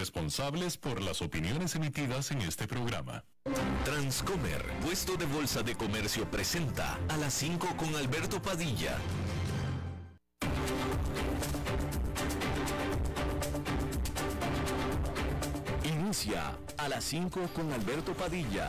responsables por las opiniones emitidas en este programa. Transcomer, puesto de bolsa de comercio, presenta a las 5 con Alberto Padilla. Inicia a las 5 con Alberto Padilla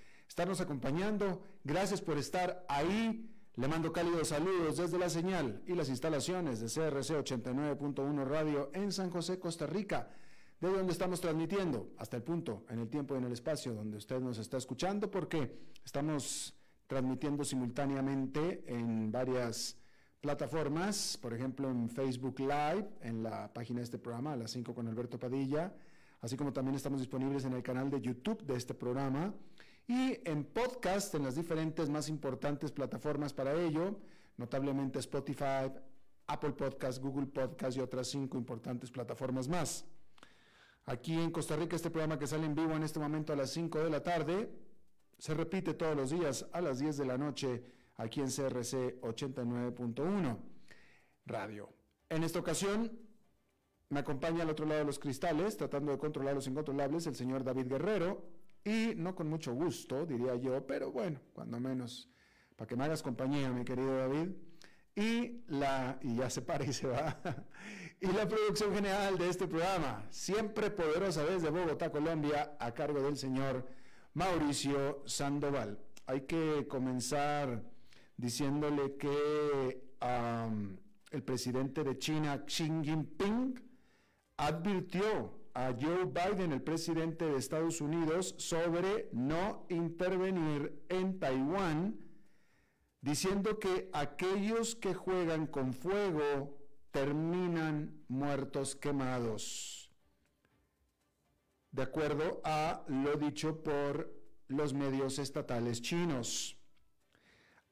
estarnos acompañando. Gracias por estar ahí. Le mando cálidos saludos desde la señal y las instalaciones de CRC 89.1 Radio en San José, Costa Rica, de donde estamos transmitiendo hasta el punto, en el tiempo y en el espacio donde usted nos está escuchando, porque estamos transmitiendo simultáneamente en varias plataformas, por ejemplo en Facebook Live, en la página de este programa, a las 5 con Alberto Padilla, así como también estamos disponibles en el canal de YouTube de este programa y en podcast en las diferentes más importantes plataformas para ello, notablemente Spotify, Apple Podcast, Google Podcast y otras cinco importantes plataformas más. Aquí en Costa Rica este programa que sale en vivo en este momento a las 5 de la tarde se repite todos los días a las 10 de la noche aquí en CRC 89.1 Radio. En esta ocasión me acompaña al otro lado de los cristales, tratando de controlar los incontrolables, el señor David Guerrero, y no con mucho gusto, diría yo, pero bueno, cuando menos, para que me hagas compañía, mi querido David. Y, la, y ya se para y se va. y la producción general de este programa, siempre poderosa desde Bogotá, Colombia, a cargo del señor Mauricio Sandoval. Hay que comenzar diciéndole que el presidente de China, Xi Jinping, advirtió a Joe Biden, el presidente de Estados Unidos, sobre no intervenir en Taiwán, diciendo que aquellos que juegan con fuego terminan muertos quemados, de acuerdo a lo dicho por los medios estatales chinos.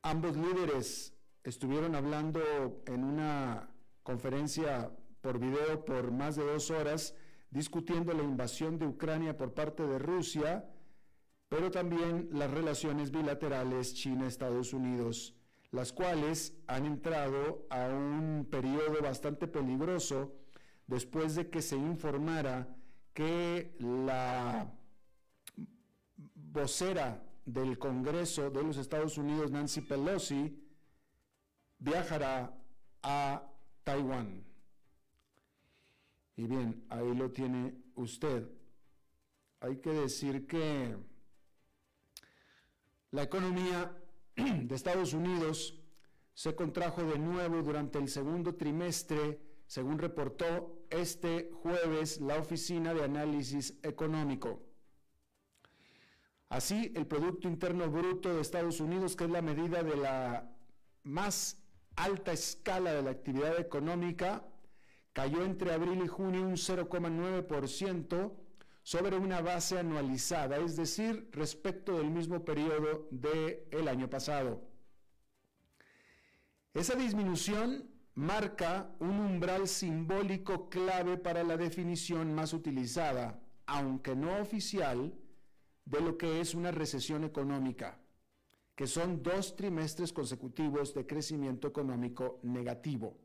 Ambos líderes estuvieron hablando en una conferencia por video por más de dos horas discutiendo la invasión de Ucrania por parte de Rusia, pero también las relaciones bilaterales China-Estados Unidos, las cuales han entrado a un periodo bastante peligroso después de que se informara que la vocera del Congreso de los Estados Unidos, Nancy Pelosi, viajará a Taiwán. Y bien, ahí lo tiene usted. Hay que decir que la economía de Estados Unidos se contrajo de nuevo durante el segundo trimestre, según reportó este jueves la Oficina de Análisis Económico. Así, el Producto Interno Bruto de Estados Unidos, que es la medida de la más alta escala de la actividad económica, cayó entre abril y junio un 0,9% sobre una base anualizada, es decir, respecto del mismo periodo del año pasado. Esa disminución marca un umbral simbólico clave para la definición más utilizada, aunque no oficial, de lo que es una recesión económica, que son dos trimestres consecutivos de crecimiento económico negativo.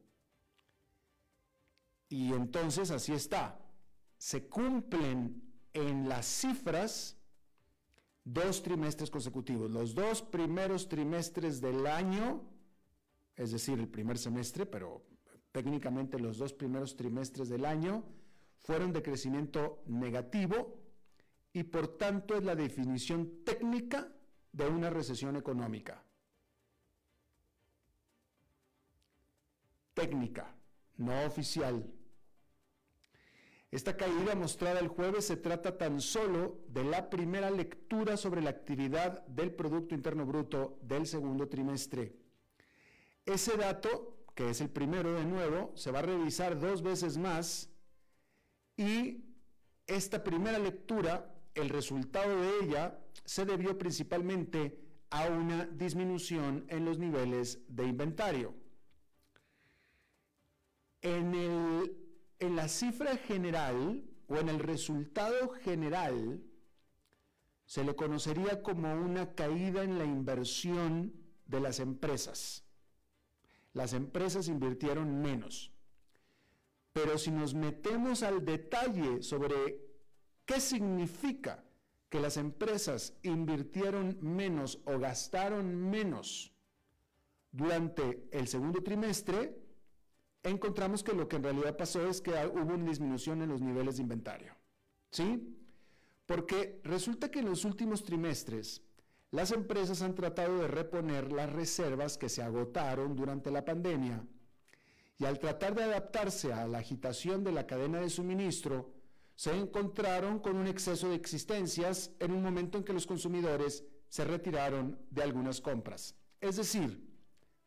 Y entonces así está. Se cumplen en las cifras dos trimestres consecutivos. Los dos primeros trimestres del año, es decir, el primer semestre, pero técnicamente los dos primeros trimestres del año, fueron de crecimiento negativo y por tanto es la definición técnica de una recesión económica. Técnica, no oficial. Esta caída mostrada el jueves se trata tan solo de la primera lectura sobre la actividad del Producto Interno Bruto del segundo trimestre. Ese dato, que es el primero de nuevo, se va a revisar dos veces más y esta primera lectura el resultado de ella se debió principalmente a una disminución en los niveles de inventario. En, en la cifra general o en el resultado general, se le conocería como una caída en la inversión de las empresas. Las empresas invirtieron menos. Pero si nos metemos al detalle sobre qué significa que las empresas invirtieron menos o gastaron menos durante el segundo trimestre, encontramos que lo que en realidad pasó es que hubo una disminución en los niveles de inventario. ¿Sí? Porque resulta que en los últimos trimestres las empresas han tratado de reponer las reservas que se agotaron durante la pandemia y al tratar de adaptarse a la agitación de la cadena de suministro, se encontraron con un exceso de existencias en un momento en que los consumidores se retiraron de algunas compras. Es decir,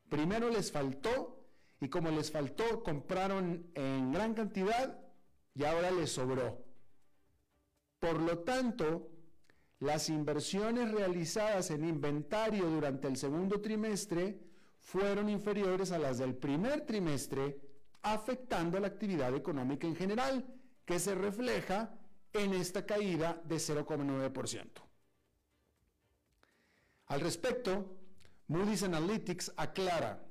primero les faltó y como les faltó compraron en gran cantidad y ahora les sobró. Por lo tanto, las inversiones realizadas en inventario durante el segundo trimestre fueron inferiores a las del primer trimestre, afectando la actividad económica en general, que se refleja en esta caída de 0,9%. Al respecto, Moody's Analytics aclara,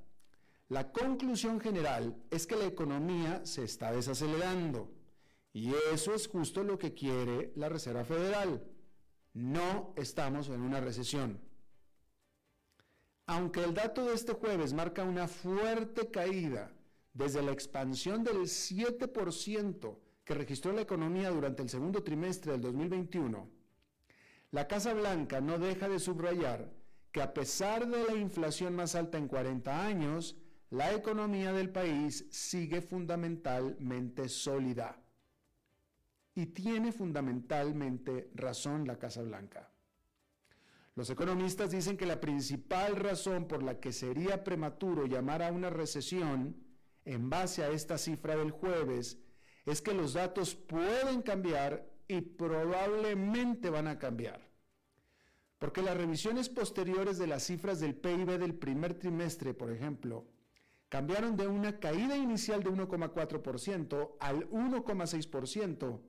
la conclusión general es que la economía se está desacelerando y eso es justo lo que quiere la Reserva Federal. No estamos en una recesión. Aunque el dato de este jueves marca una fuerte caída desde la expansión del 7% que registró la economía durante el segundo trimestre del 2021, la Casa Blanca no deja de subrayar que a pesar de la inflación más alta en 40 años, la economía del país sigue fundamentalmente sólida. Y tiene fundamentalmente razón la Casa Blanca. Los economistas dicen que la principal razón por la que sería prematuro llamar a una recesión en base a esta cifra del jueves es que los datos pueden cambiar y probablemente van a cambiar. Porque las revisiones posteriores de las cifras del PIB del primer trimestre, por ejemplo, cambiaron de una caída inicial de 1,4% al 1,6%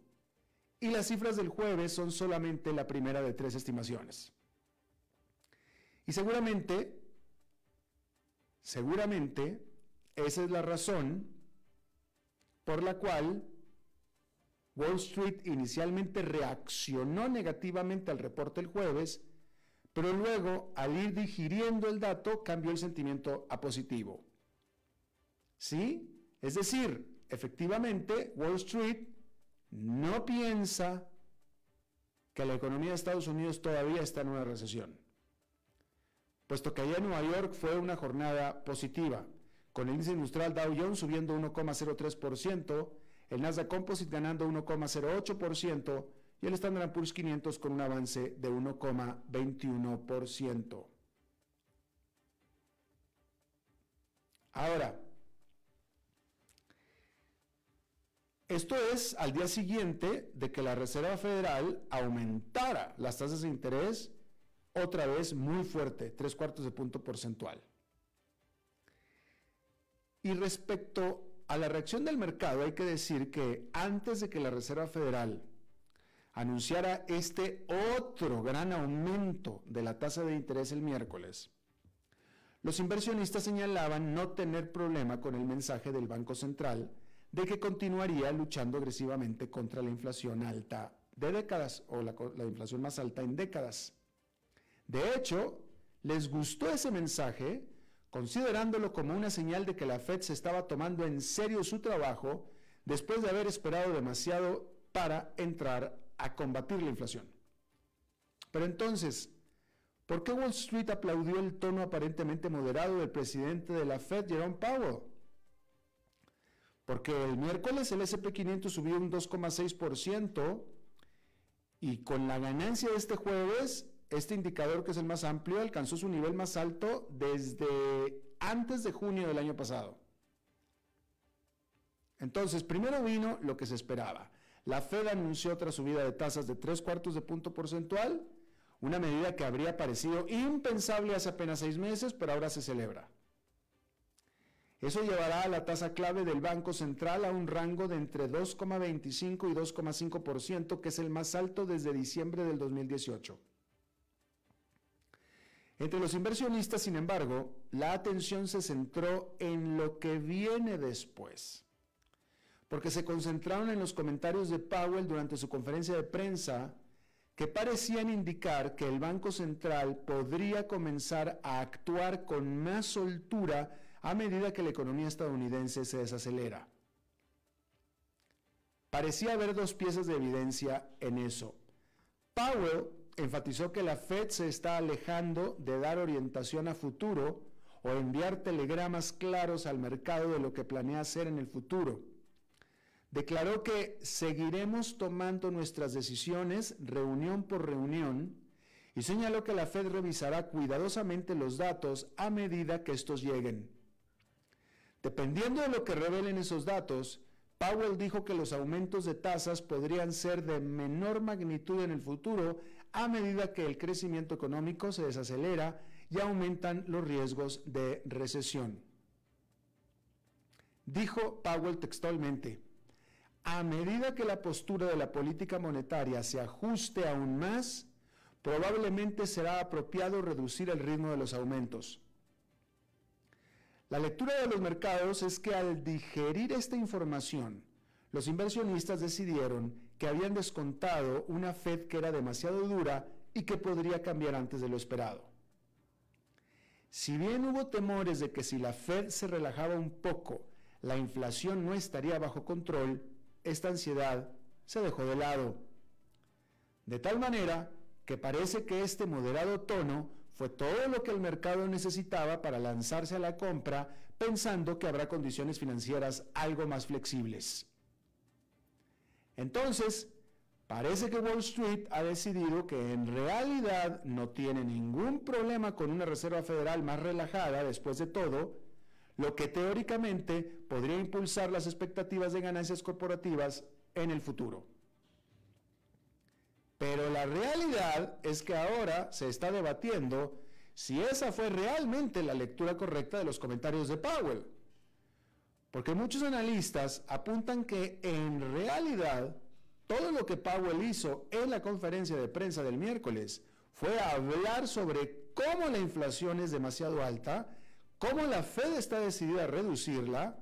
y las cifras del jueves son solamente la primera de tres estimaciones. Y seguramente, seguramente, esa es la razón por la cual Wall Street inicialmente reaccionó negativamente al reporte el jueves, pero luego, al ir digiriendo el dato, cambió el sentimiento a positivo. ¿Sí? Es decir, efectivamente, Wall Street no piensa que la economía de Estados Unidos todavía está en una recesión, puesto que allá en Nueva York fue una jornada positiva, con el índice industrial Dow Jones subiendo 1,03%, el Nasdaq Composite ganando 1,08% y el Standard Poor's 500 con un avance de 1,21%. Ahora, Esto es al día siguiente de que la Reserva Federal aumentara las tasas de interés otra vez muy fuerte, tres cuartos de punto porcentual. Y respecto a la reacción del mercado, hay que decir que antes de que la Reserva Federal anunciara este otro gran aumento de la tasa de interés el miércoles, los inversionistas señalaban no tener problema con el mensaje del Banco Central de que continuaría luchando agresivamente contra la inflación alta de décadas o la, inflación más alta en décadas. De hecho, les gustó ese mensaje, considerándolo como una señal de que la Fed se estaba tomando en serio su trabajo después de haber esperado demasiado para entrar a combatir la inflación. Pero entonces, ¿por qué Wall Street aplaudió el tono aparentemente moderado del presidente de la Fed, Jerome Powell? Porque el miércoles el SP500 subió un 2,6% y con la ganancia de este jueves, este indicador que es el más amplio alcanzó su nivel más alto desde antes de junio del año pasado. Entonces, primero vino lo que se esperaba, la Fed anunció otra subida de tasas de tres cuartos de punto porcentual, una medida que habría parecido impensable hace apenas seis meses, pero ahora se celebra. Eso llevará a la tasa clave del Banco Central a un rango de entre 2,25 y 2,5%, que es el más alto desde diciembre del 2018. Entre los inversionistas, sin embargo, la atención se centró en lo que viene después, porque se concentraron en los comentarios de Powell durante su conferencia de prensa que parecían indicar que el Banco Central podría comenzar a actuar con más soltura a medida que la economía estadounidense se desacelera. Parecía haber dos piezas de evidencia en eso. Powell enfatizó que la Fed se está alejando de dar orientación a futuro o enviar telegramas claros al mercado de lo que planea hacer en el futuro. Declaró que seguiremos tomando nuestras decisiones reunión por reunión y señaló que la Fed revisará cuidadosamente los datos a medida que estos lleguen. Dependiendo de lo que revelen esos datos, Powell dijo que los aumentos de tasas podrían ser de menor magnitud en el futuro a medida que el crecimiento económico se desacelera y aumentan los riesgos de recesión. Dijo Powell textualmente, a medida que la postura de la política monetaria se ajuste aún más, probablemente será apropiado reducir el ritmo de los aumentos. La lectura de los mercados es que al digerir esta información, los inversionistas decidieron que habían descontado una Fed que era demasiado dura y que podría cambiar antes de lo esperado. Si bien hubo temores de que si la Fed se relajaba un poco, la inflación no estaría bajo control, esta ansiedad se dejó de lado. De tal manera que parece que este moderado tono fue todo lo que el mercado necesitaba para lanzarse a la compra pensando que habrá condiciones financieras algo más flexibles. Entonces, parece que Wall Street ha decidido que en realidad no tiene ningún problema con una Reserva Federal más relajada después de todo, lo que teóricamente podría impulsar las expectativas de ganancias corporativas en el futuro. Pero la realidad es que ahora se está debatiendo si esa fue realmente la lectura correcta de los comentarios de Powell. Porque muchos analistas apuntan que en realidad todo lo que Powell hizo en la conferencia de prensa del miércoles fue hablar sobre cómo la inflación es demasiado alta, cómo la Fed está decidida a reducirla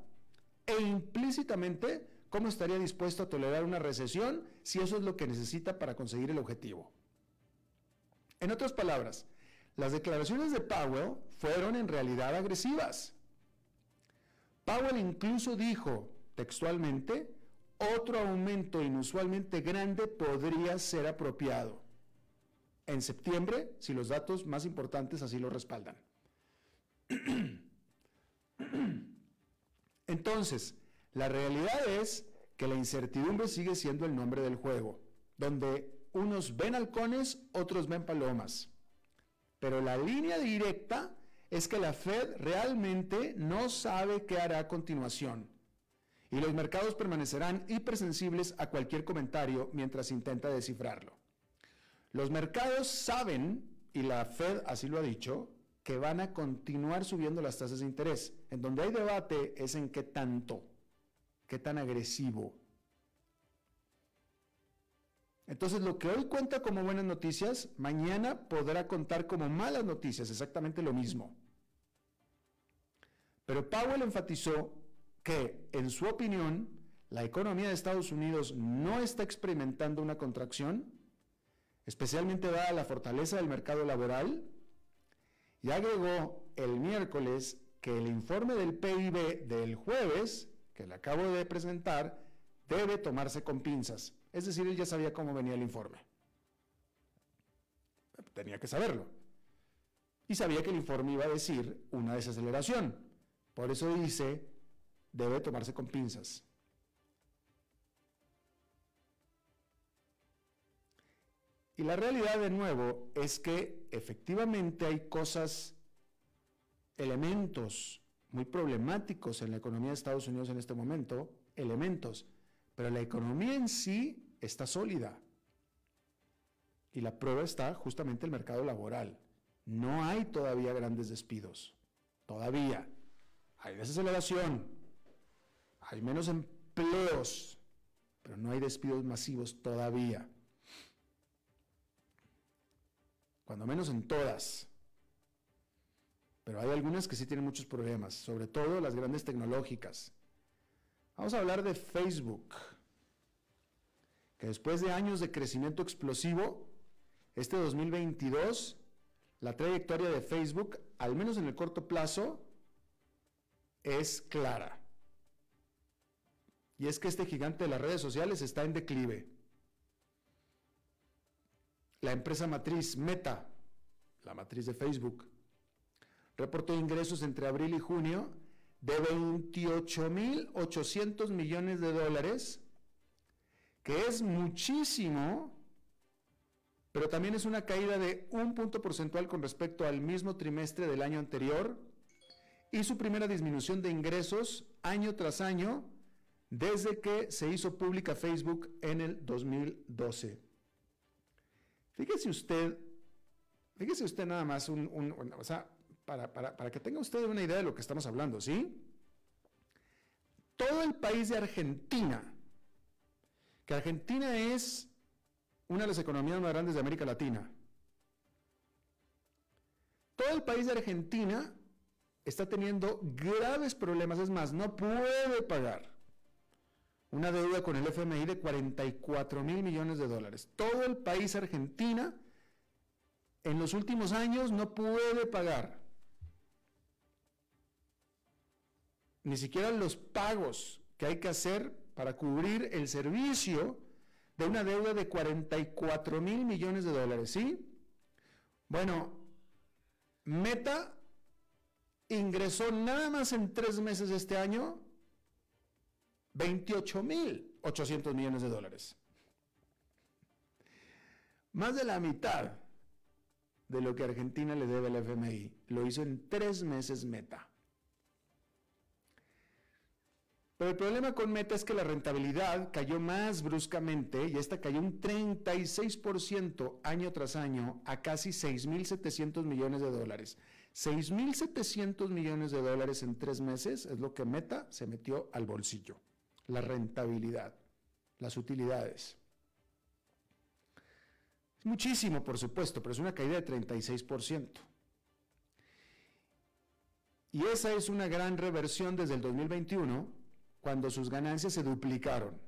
e implícitamente ¿Cómo estaría dispuesto a tolerar una recesión si eso es lo que necesita para conseguir el objetivo? En otras palabras, las declaraciones de Powell fueron en realidad agresivas. Powell incluso dijo textualmente, otro aumento inusualmente grande podría ser apropiado en septiembre si los datos más importantes así lo respaldan. Entonces, la realidad es que la incertidumbre sigue siendo el nombre del juego, donde unos ven halcones, otros ven palomas. Pero la línea directa es que la Fed realmente no sabe qué hará a continuación. Y los mercados permanecerán hipersensibles a cualquier comentario mientras intenta descifrarlo. Los mercados saben, y la Fed así lo ha dicho, que van a continuar subiendo las tasas de interés. En donde hay debate es en qué tanto qué tan agresivo. Entonces, lo que hoy cuenta como buenas noticias, mañana podrá contar como malas noticias, exactamente lo mismo. Pero Powell enfatizó que, en su opinión, la economía de Estados Unidos no está experimentando una contracción, especialmente dada la fortaleza del mercado laboral, y agregó el miércoles que el informe del PIB del jueves que le acabo de presentar debe tomarse con pinzas. Es decir, él ya sabía cómo venía el informe. Tenía que saberlo. Y sabía que el informe iba a decir una desaceleración. Por eso dice, debe tomarse con pinzas. Y la realidad de nuevo es que efectivamente hay cosas, elementos muy problemáticos en la economía de Estados Unidos en este momento, elementos, pero la economía en sí está sólida. Y la prueba está justamente el mercado laboral. No hay todavía grandes despidos. Todavía. Hay desaceleración. Hay menos empleos. Pero no hay despidos masivos todavía. Cuando menos en todas. Pero hay algunas que sí tienen muchos problemas, sobre todo las grandes tecnológicas. Vamos a hablar de Facebook, que después de años de crecimiento explosivo, este 2022, la trayectoria de Facebook, al menos en el corto plazo, es clara. Y es que este gigante de las redes sociales está en declive. La empresa matriz Meta, la matriz de Facebook, reportó ingresos entre abril y junio de 28.800 millones de dólares, que es muchísimo, pero también es una caída de un punto porcentual con respecto al mismo trimestre del año anterior y su primera disminución de ingresos año tras año desde que se hizo pública Facebook en el 2012. Fíjese usted, fíjese usted nada más un, o sea, para, que tenga usted una idea de lo que estamos hablando, ¿sí? Todo el país de Argentina, que Argentina es una de las economías más grandes de América Latina, todo el país de Argentina está teniendo graves problemas, es más, no puede pagar una deuda con el FMI de 44 mil millones de dólares. Todo el país Argentina en los últimos años no puede pagar ni siquiera los pagos que hay que hacer para cubrir el servicio de una deuda de 44 mil millones de dólares, ¿sí? Bueno, Meta ingresó nada más en tres meses de este año 28 mil 800 millones de dólares. Más de la mitad de lo que Argentina le debe al FMI lo hizo en tres meses Meta. Pero el problema con Meta es que la rentabilidad cayó más bruscamente y esta cayó un 36% año tras año a casi 6.700 millones de dólares. 6.700 millones de dólares en tres meses es lo que Meta se metió al bolsillo. La rentabilidad, las utilidades. Es muchísimo, por supuesto, pero es una caída de 36%. Y esa es una gran reversión desde el 2021 cuando sus ganancias se duplicaron.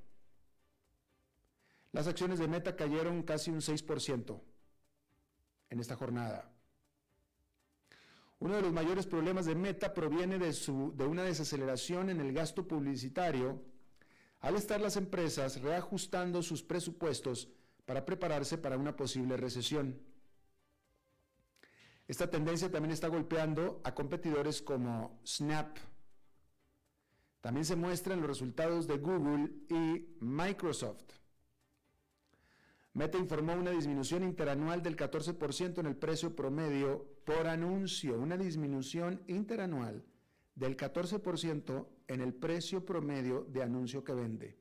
Las acciones de Meta cayeron casi un 6% en esta jornada. Uno de los mayores problemas de Meta proviene de, su, de una desaceleración en el gasto publicitario al estar las empresas reajustando sus presupuestos para prepararse para una posible recesión. Esta tendencia también está golpeando a competidores como Snap, también se muestran los resultados de Google y Microsoft. Meta informó una disminución interanual del 14% en el precio promedio por anuncio, una disminución interanual del 14% en el precio promedio de anuncio que vende.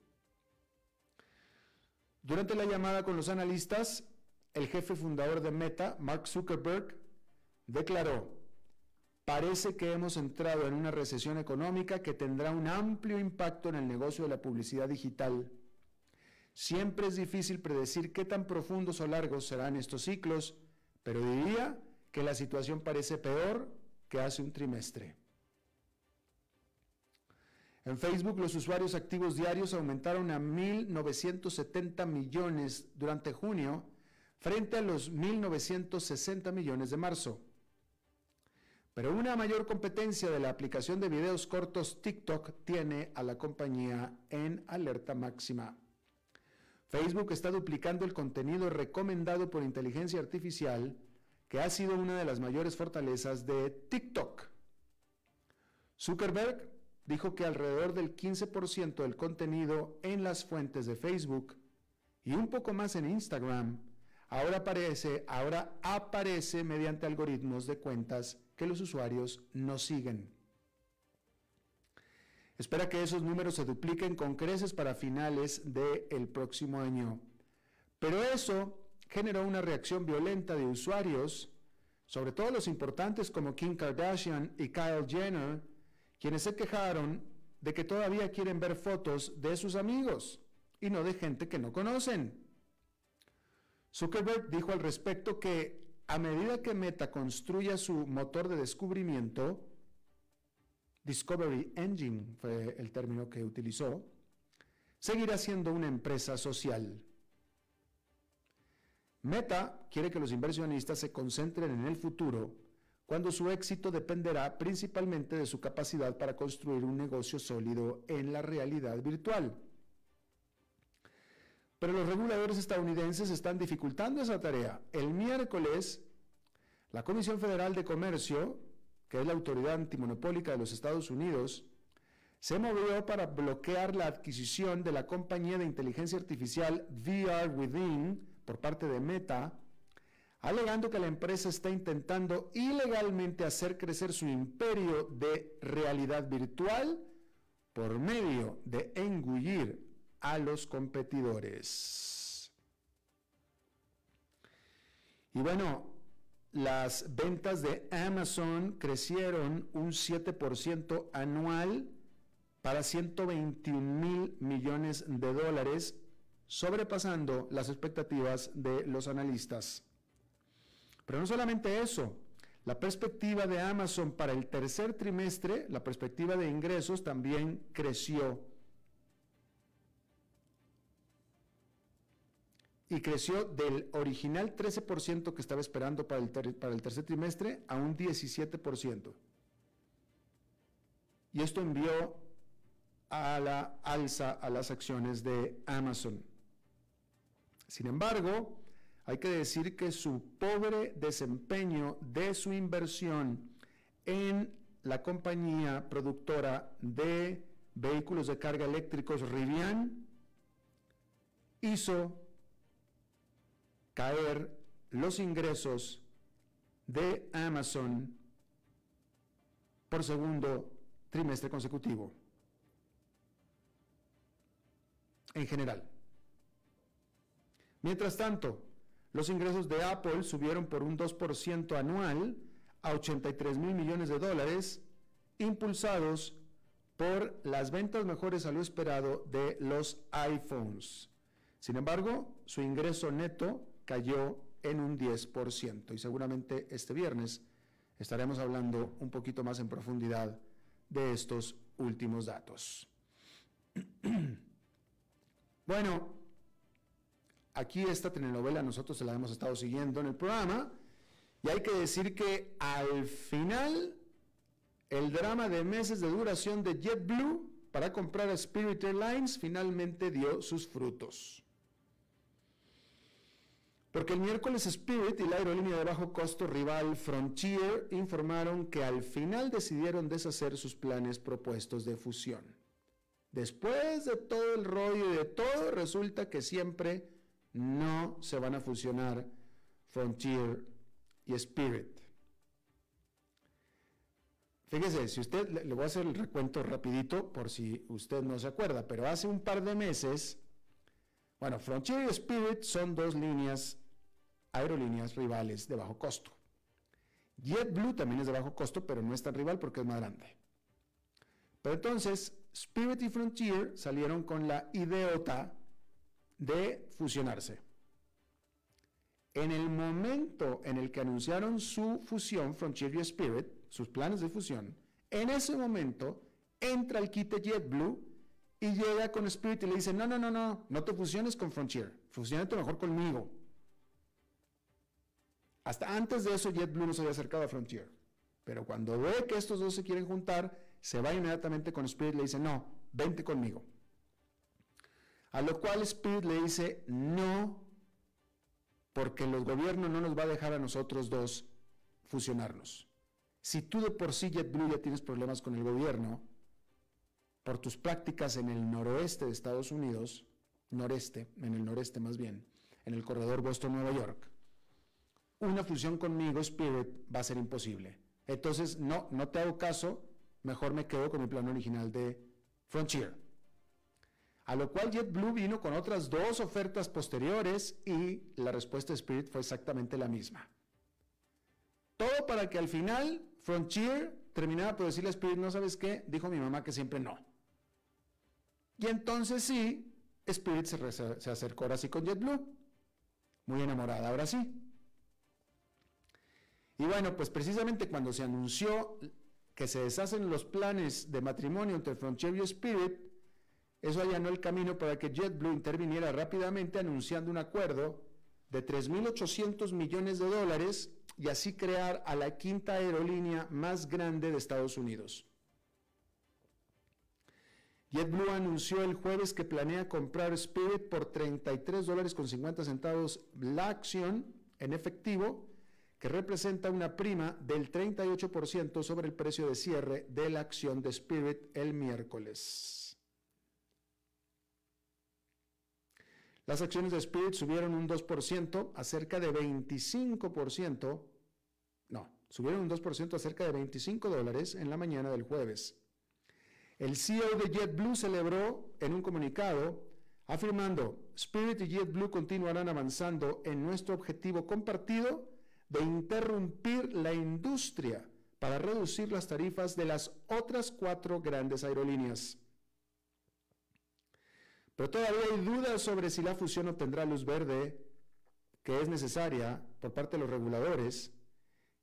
Durante la llamada con los analistas, el jefe fundador de Meta, Mark Zuckerberg, declaró, Parece que hemos entrado en una recesión económica que tendrá un amplio impacto en el negocio de la publicidad digital. Siempre es difícil predecir qué tan profundos o largos serán estos ciclos, pero diría que la situación parece peor que hace un trimestre. En Facebook los usuarios activos diarios aumentaron a 1.970 millones durante junio frente a los 1.960 millones de marzo. Pero una mayor competencia de la aplicación de videos cortos TikTok tiene a la compañía en alerta máxima. Facebook está duplicando el contenido recomendado por inteligencia artificial, que ha sido una de las mayores fortalezas de TikTok. Zuckerberg dijo que alrededor del 15% del contenido en las fuentes de Facebook y un poco más en Instagram ahora aparece, ahora aparece mediante algoritmos de cuentas que los usuarios no siguen. espera que esos números se dupliquen con creces para finales del próximo año. Pero eso generó una reacción violenta de usuarios, sobre todo los importantes como Kim Kardashian y Kyle Jenner, quienes se quejaron de que todavía quieren ver fotos de sus amigos y no de gente que no conocen. Zuckerberg dijo al respecto que a medida que Meta construya su motor de descubrimiento, Discovery Engine fue el término que utilizó, seguirá siendo una empresa social. Meta quiere que los inversionistas se concentren en el futuro, cuando su éxito dependerá principalmente de su capacidad para construir un negocio sólido en la realidad virtual. Pero los reguladores estadounidenses están dificultando esa tarea. El miércoles, la Comisión Federal de Comercio, que es la autoridad antimonopólica de los Estados Unidos, se movió para bloquear la adquisición de la compañía de inteligencia artificial VR Within por parte de Meta, alegando que la empresa está intentando ilegalmente hacer crecer su imperio de realidad virtual por medio de engullir a los competidores. Y bueno, las ventas de Amazon crecieron un 7% anual para 121 mil millones de dólares, sobrepasando las expectativas de los analistas. Pero no solamente eso, la perspectiva de Amazon para el tercer trimestre, la perspectiva de ingresos también creció y creció del original 13% que estaba esperando para el, para el tercer trimestre a un 17%. Y esto envió a la alza a las acciones de Amazon. Sin embargo, hay que decir que su pobre desempeño de su inversión en la compañía productora de vehículos de carga eléctricos Rivian hizo caer los ingresos de Amazon por segundo trimestre consecutivo. En general. Mientras tanto, los ingresos de Apple subieron por un 2% anual a 83 mil millones de dólares, impulsados por las ventas mejores a lo esperado de los iPhones. Sin embargo, su ingreso neto cayó en un 10% y seguramente este viernes estaremos hablando un poquito más en profundidad de estos últimos datos. bueno, aquí esta telenovela nosotros se la hemos estado siguiendo en el programa y hay que decir que al final el drama de meses de duración de JetBlue para comprar a Spirit Airlines finalmente dio sus frutos. Porque el miércoles Spirit y la aerolínea de bajo costo rival Frontier informaron que al final decidieron deshacer sus planes propuestos de fusión. Después de todo el rollo y de todo, resulta que siempre no se van a fusionar Frontier y Spirit. Fíjese, si usted, le voy a hacer el recuento rapidito por si usted no se acuerda, pero hace un par de meses, bueno, Frontier y Spirit son dos líneas aerolíneas rivales de bajo costo. JetBlue también es de bajo costo, pero no es tan rival porque es más grande. Pero entonces, Spirit y Frontier salieron con la ideota de fusionarse. En el momento en el que anunciaron su fusión, Frontier y Spirit, sus planes de fusión, en ese momento entra el quite JetBlue y llega con Spirit y le dice, no, no, no, no, no te fusiones con Frontier, fusionate mejor conmigo. Hasta antes de eso JetBlue no se había acercado a Frontier. Pero cuando ve que estos dos se quieren juntar, se va inmediatamente con Spirit y le dice, no, vente conmigo. A lo cual Spirit le dice, no, porque los gobiernos no nos va a dejar a nosotros dos fusionarnos. Si tú de por sí JetBlue ya tienes problemas con el gobierno, por tus prácticas en el noroeste de Estados Unidos, noreste, en el noreste más bien, en el corredor Boston-Nueva York, una fusión conmigo, Spirit, va a ser imposible. Entonces, no, no te hago caso, mejor me quedo con mi plan original de Frontier. A lo cual JetBlue vino con otras dos ofertas posteriores y la respuesta de Spirit fue exactamente la misma. Todo para que al final Frontier terminara por decirle a Spirit, no sabes qué, dijo mi mamá que siempre no. Y entonces sí, Spirit se, se acercó ahora sí con JetBlue, muy enamorada, ahora sí. Y bueno, pues precisamente cuando se anunció que se deshacen los planes de matrimonio entre Frontier y Spirit, eso allanó el camino para que JetBlue interviniera rápidamente anunciando un acuerdo de 3.800 millones de dólares y así crear a la quinta aerolínea más grande de Estados Unidos. JetBlue anunció el jueves que planea comprar Spirit por 33 dólares con 50 centavos la acción en efectivo, que representa una prima del 38% sobre el precio de cierre de la acción de Spirit el miércoles. Las acciones de Spirit subieron un 2% a cerca de 25%, no, subieron un 2% a cerca de 25 dólares en la mañana del jueves. El CEO de JetBlue celebró en un comunicado afirmando, Spirit y JetBlue continuarán avanzando en nuestro objetivo compartido de interrumpir la industria para reducir las tarifas de las otras cuatro grandes aerolíneas. Pero todavía hay dudas sobre si la fusión obtendrá luz verde que es necesaria por parte de los reguladores,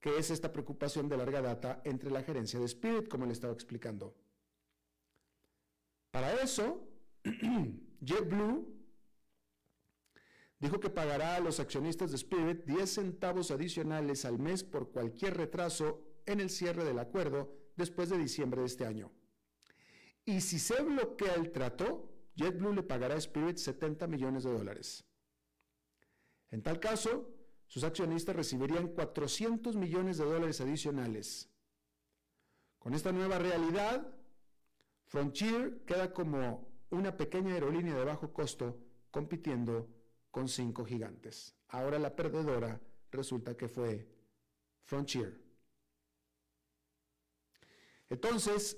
que es esta preocupación de larga data entre la gerencia de Spirit, como le estaba explicando. Para eso, JetBlue dijo que pagará a los accionistas de Spirit 10 centavos adicionales al mes por cualquier retraso en el cierre del acuerdo después de diciembre de este año. Y si se bloquea el trato, JetBlue le pagará a Spirit 70 millones de dólares. En tal caso, sus accionistas recibirían 400 millones de dólares adicionales. Con esta nueva realidad, Frontier queda como una pequeña aerolínea de bajo costo compitiendo con cinco gigantes. Ahora la perdedora resulta que fue Frontier. Entonces,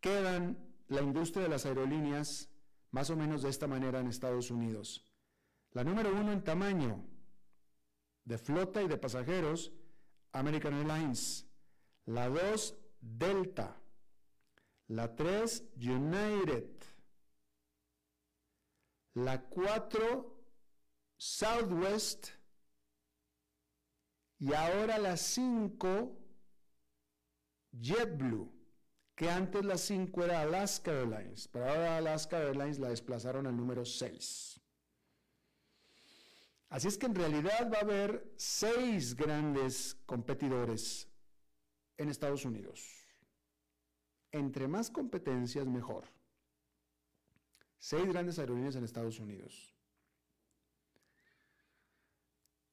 quedan la industria de las aerolíneas más o menos de esta manera en Estados Unidos. La número uno en tamaño de flota y de pasajeros, American Airlines. La dos, Delta. La 3, United. La 4, Southwest. Y ahora la 5, JetBlue, que antes la 5 era Alaska Airlines, pero ahora Alaska Airlines la desplazaron al número 6. Así es que en realidad va a haber seis grandes competidores en Estados Unidos entre más competencias, mejor. Seis grandes aerolíneas en Estados Unidos.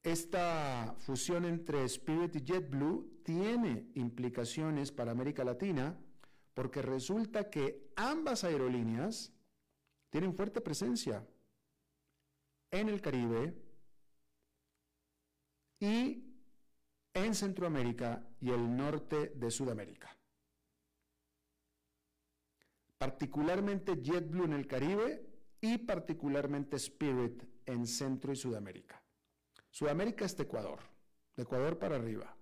Esta fusión entre Spirit y JetBlue tiene implicaciones para América Latina porque resulta que ambas aerolíneas tienen fuerte presencia en el Caribe y en Centroamérica y el norte de Sudamérica particularmente JetBlue en el Caribe y particularmente Spirit en Centro y Sudamérica. Sudamérica es Ecuador, de Ecuador para arriba.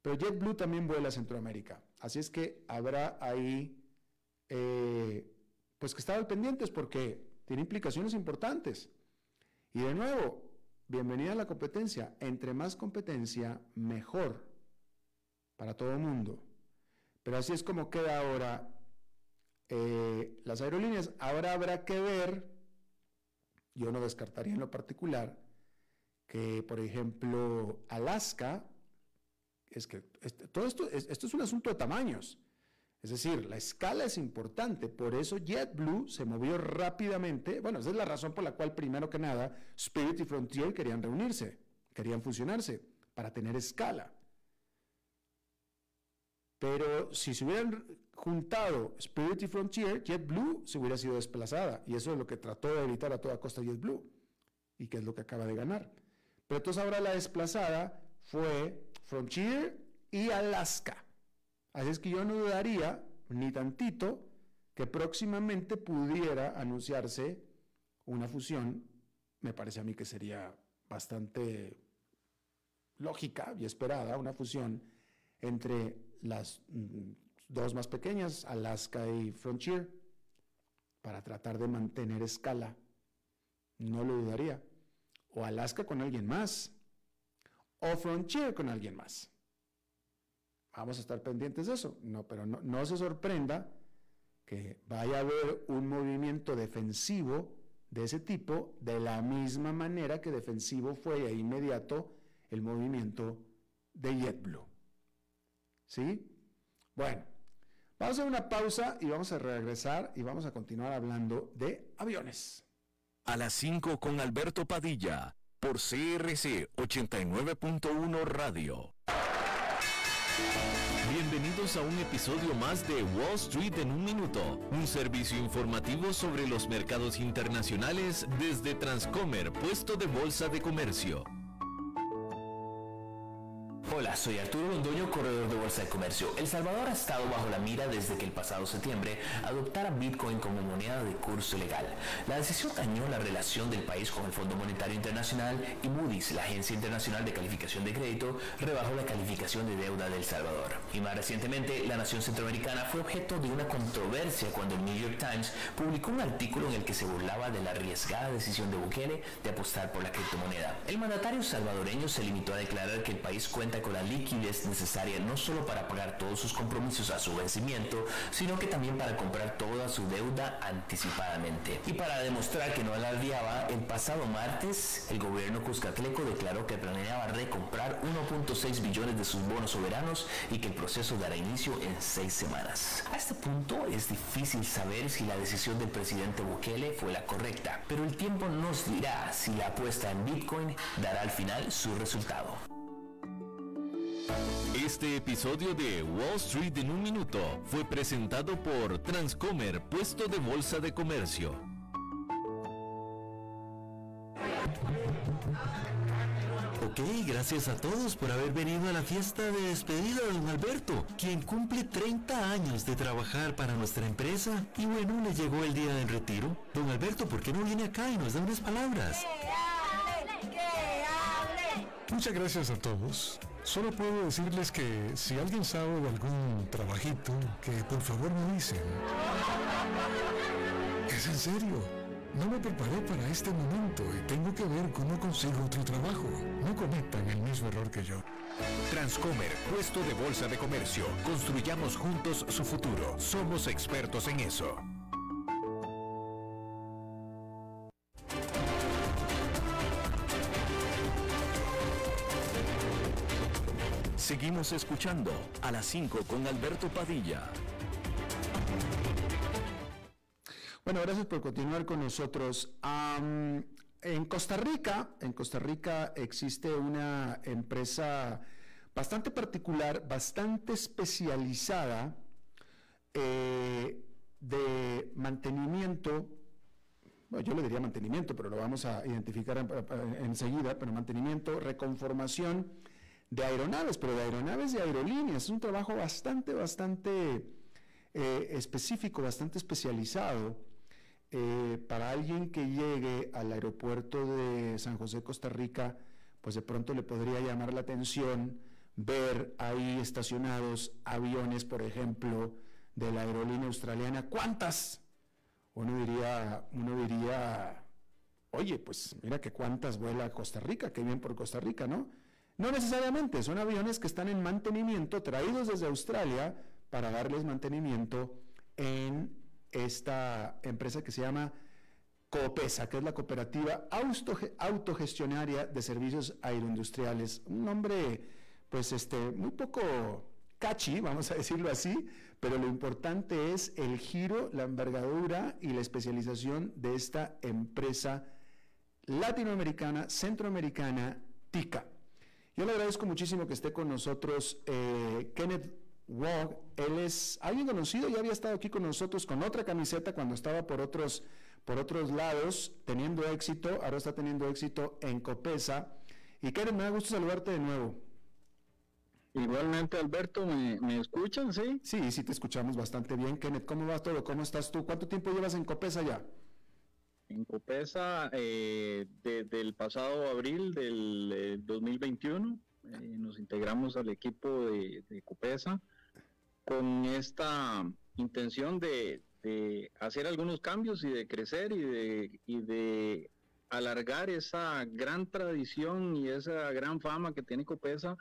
Pero JetBlue también vuela a Centroamérica, así es que habrá ahí, eh, pues que estar pendientes porque tiene implicaciones importantes. Y de nuevo, bienvenida a la competencia. Entre más competencia, mejor para todo el mundo. Pero así es como queda ahora eh, las aerolíneas. Ahora habrá que ver, yo no descartaría en lo particular, que por ejemplo Alaska, es que este, todo esto, esto es un asunto de tamaños. Es decir, la escala es importante, por eso JetBlue se movió rápidamente. Bueno, esa es la razón por la cual, primero que nada, Spirit y Frontier querían reunirse, querían fusionarse, para tener escala. Pero si se hubieran juntado Spirit y Frontier, JetBlue se hubiera sido desplazada. Y eso es lo que trató de evitar a toda costa JetBlue. Y que es lo que acaba de ganar. Pero entonces ahora la desplazada fue Frontier y Alaska. Así es que yo no dudaría, ni tantito que próximamente pudiera anunciarse una fusión, me parece a mí que sería bastante lógica y esperada, una fusión entre las mm, dos más pequeñas, Alaska y Frontier, para tratar de mantener escala. No lo dudaría. O Alaska con alguien más. O Frontier con alguien más. Vamos a estar pendientes de eso. No, pero no, no se sorprenda que vaya a haber un movimiento defensivo de ese tipo, de la misma manera que defensivo fue e inmediato el movimiento de JetBlue. ¿Sí? Bueno, vamos a una pausa y vamos a regresar y vamos a continuar hablando de aviones. A las 5 con Alberto Padilla, por CRC 89.1 Radio. Bienvenidos a un episodio más de Wall Street en un minuto, un servicio informativo sobre los mercados internacionales desde Transcomer, puesto de bolsa de comercio. Hola, soy Arturo Londoño, corredor de Bolsa de Comercio. El Salvador ha estado bajo la mira desde que el pasado septiembre adoptara Bitcoin como moneda de curso legal. La decisión dañó la relación del país con el Fondo Monetario Internacional y Moody's, la agencia internacional de calificación de crédito, rebajó la calificación de deuda del Salvador. Y más recientemente, la nación centroamericana fue objeto de una controversia cuando el New York Times publicó un artículo en el que se burlaba de la arriesgada decisión de Bukele de apostar por la criptomoneda. El mandatario salvadoreño se limitó a declarar que el país con la liquidez necesaria no solo para pagar todos sus compromisos a su vencimiento, sino que también para comprar toda su deuda anticipadamente. Y para demostrar que no alardeaba, el pasado martes el gobierno cuscatleco declaró que planeaba recomprar 1.6 billones de sus bonos soberanos y que el proceso dará inicio en seis semanas. A este punto es difícil saber si la decisión del presidente Bukele fue la correcta, pero el tiempo nos dirá si la apuesta en Bitcoin dará al final su resultado. Este episodio de Wall Street en un minuto fue presentado por Transcomer, puesto de bolsa de comercio. Ok, gracias a todos por haber venido a la fiesta de despedida de don Alberto, quien cumple 30 años de trabajar para nuestra empresa. Y bueno, le llegó el día del retiro. Don Alberto, ¿por qué no viene acá y nos da unas palabras? Muchas gracias a todos. Solo puedo decirles que si alguien sabe de algún trabajito, que por favor me dicen. Es en serio. No me preparé para este momento y tengo que ver cómo consigo otro trabajo. No cometan el mismo error que yo. Transcomer, puesto de bolsa de comercio. Construyamos juntos su futuro. Somos expertos en eso. Seguimos escuchando a las 5 con Alberto Padilla. Bueno, gracias por continuar con nosotros. En Costa Rica, en Costa Rica existe una empresa bastante particular, bastante especializada eh, de mantenimiento. Bueno, yo le diría mantenimiento, pero lo vamos a identificar en- en- enseguida, pero mantenimiento, reconformación de aeronaves, pero de aeronaves y aerolíneas. Es un trabajo bastante, bastante eh, específico, bastante especializado eh, para alguien que llegue al aeropuerto de San José, Costa Rica, pues de pronto le podría llamar la atención ver ahí estacionados aviones, por ejemplo, de la aerolínea australiana. ¿Cuántas? Uno diría, uno diría, oye, pues mira que cuántas vuela Costa Rica, qué bien por Costa Rica, ¿no? No necesariamente, son aviones que están en mantenimiento, traídos desde Australia para darles mantenimiento en esta empresa que se llama COPESA, que es la Cooperativa Autoge- Autogestionaria de Servicios Aeroindustriales. Un nombre, pues, este, muy poco catchy, vamos a decirlo así, pero lo importante es el giro, la envergadura y la especialización de esta empresa latinoamericana, centroamericana, TICA. Yo le agradezco muchísimo que esté con nosotros eh, Kenneth Wong. Él es alguien conocido, ya había estado aquí con nosotros con otra camiseta cuando estaba por otros, por otros lados, teniendo éxito, ahora está teniendo éxito en Copesa. Y Kenneth, me da gusto saludarte de nuevo. Igualmente, Alberto, ¿me, escuchan, sí? Sí, sí, te escuchamos bastante bien. Kenneth, ¿cómo va todo? ¿Cómo estás tú? ¿Cuánto tiempo llevas en Copesa ya? En Copesa, eh, desde el pasado abril del 2021, eh, nos integramos al equipo de, Copesa con esta intención de, hacer algunos cambios y de crecer y de, y de alargar esa gran tradición y esa gran fama que tiene Copesa